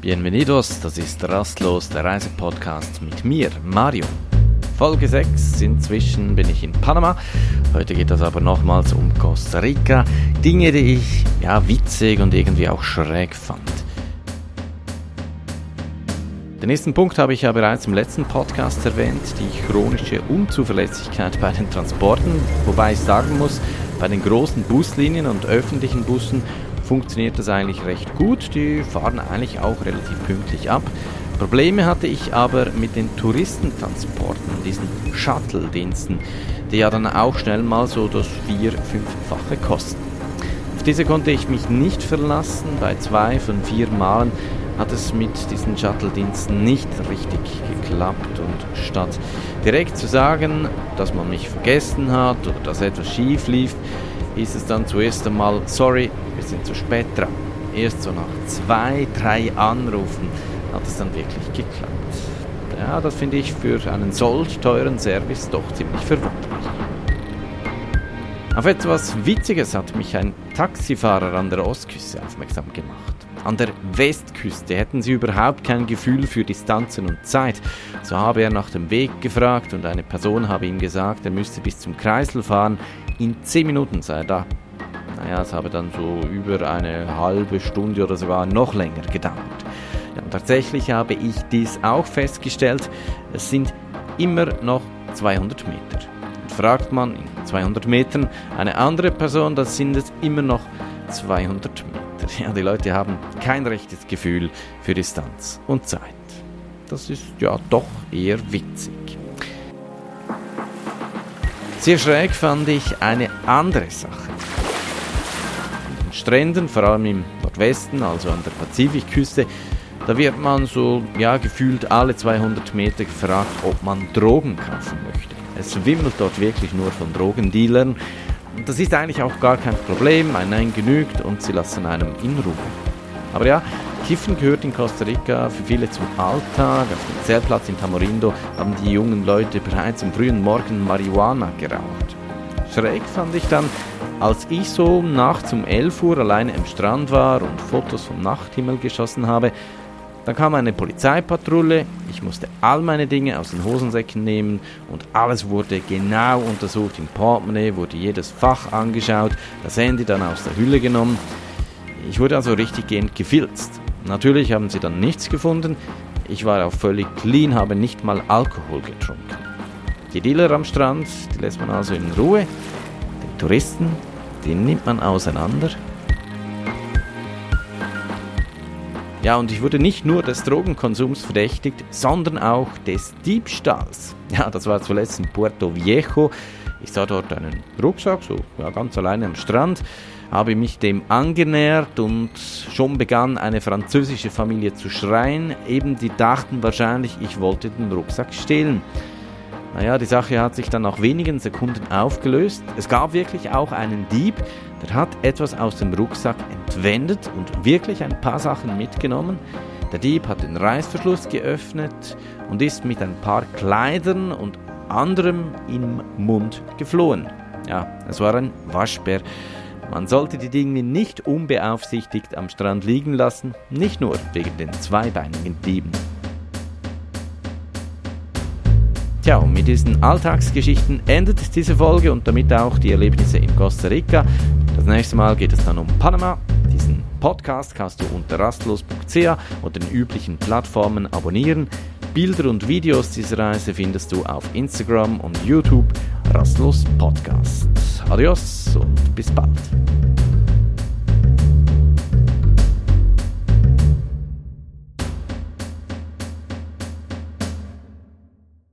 Bienvenidos, das ist Rastlos, der Reisepodcast mit mir, Mario. Folge 6, inzwischen bin ich in Panama. Heute geht es aber nochmals um Costa Rica. Dinge, die ich ja witzig und irgendwie auch schräg fand. Den nächsten Punkt habe ich ja bereits im letzten Podcast erwähnt, die chronische Unzuverlässigkeit bei den Transporten, wobei ich sagen muss, bei den großen Buslinien und öffentlichen Bussen funktioniert das eigentlich recht gut. Die fahren eigentlich auch relativ pünktlich ab. Probleme hatte ich aber mit den Touristentransporten, diesen Shuttle-Diensten, die ja dann auch schnell mal so das vier-, fünffache kosten. Auf diese konnte ich mich nicht verlassen. Bei zwei von vier Malen hat es mit diesen Shuttle-Diensten nicht richtig geklappt und statt direkt zu sagen, dass man mich vergessen hat oder dass etwas schief lief, hieß es dann zuerst einmal, sorry, sind zu spät dran. Erst so nach zwei, drei Anrufen hat es dann wirklich geklappt. Ja, das finde ich für einen solch teuren Service doch ziemlich verwunderlich. Auf etwas Witziges hat mich ein Taxifahrer an der Ostküste aufmerksam gemacht. An der Westküste hätten sie überhaupt kein Gefühl für Distanzen und Zeit. So habe er nach dem Weg gefragt und eine Person habe ihm gesagt, er müsste bis zum Kreisel fahren. In 10 Minuten sei er da. Naja, es habe dann so über eine halbe Stunde oder sogar noch länger gedauert. Ja, tatsächlich habe ich dies auch festgestellt. Es sind immer noch 200 Meter. Und fragt man in 200 Metern eine andere Person, dann sind es immer noch 200 Meter. Ja, die Leute haben kein rechtes Gefühl für Distanz und Zeit. Das ist ja doch eher witzig. Sehr schräg fand ich eine andere Sache. Den Stränden, vor allem im Nordwesten, also an der Pazifikküste, da wird man so, ja, gefühlt alle 200 Meter gefragt, ob man Drogen kaufen möchte. Es wimmelt dort wirklich nur von Drogendealern das ist eigentlich auch gar kein Problem, ein Nein genügt und sie lassen einem in Ruhe. Aber ja, Kiffen gehört in Costa Rica für viele zum Alltag. Auf dem Zeltplatz in Tamarindo haben die jungen Leute bereits am frühen Morgen Marihuana geraucht. Schräg fand ich dann, als ich so nachts um 11 Uhr alleine am Strand war und Fotos vom Nachthimmel geschossen habe, dann kam eine Polizeipatrouille, ich musste all meine Dinge aus den Hosensäcken nehmen und alles wurde genau untersucht. Im Portemonnaie wurde jedes Fach angeschaut, das Handy dann aus der Hülle genommen. Ich wurde also richtiggehend gefilzt. Natürlich haben sie dann nichts gefunden. Ich war auch völlig clean, habe nicht mal Alkohol getrunken. Die Dealer am Strand, die lässt man also in Ruhe. Den Touristen, den nimmt man auseinander Ja, und ich wurde nicht nur des Drogenkonsums verdächtigt, sondern auch des Diebstahls. Ja, das war zuletzt in Puerto Viejo. Ich sah dort einen Rucksack, so ja, ganz alleine am Strand, habe mich dem angenähert und schon begann eine französische Familie zu schreien. Eben die dachten wahrscheinlich, ich wollte den Rucksack stehlen. Naja, die Sache hat sich dann nach wenigen Sekunden aufgelöst. Es gab wirklich auch einen Dieb, der hat etwas aus dem Rucksack entwendet und wirklich ein paar Sachen mitgenommen. Der Dieb hat den Reißverschluss geöffnet und ist mit ein paar Kleidern und anderem im Mund geflohen. Ja, es war ein Waschbär. Man sollte die Dinge nicht unbeaufsichtigt am Strand liegen lassen, nicht nur wegen den zweibeinigen Dieben. Tja, und mit diesen Alltagsgeschichten endet diese Folge und damit auch die Erlebnisse in Costa Rica. Das nächste Mal geht es dann um Panama. Diesen Podcast kannst du unter rastlos.ch und den üblichen Plattformen abonnieren. Bilder und Videos dieser Reise findest du auf Instagram und YouTube Rastlos Podcast. Adios und bis bald.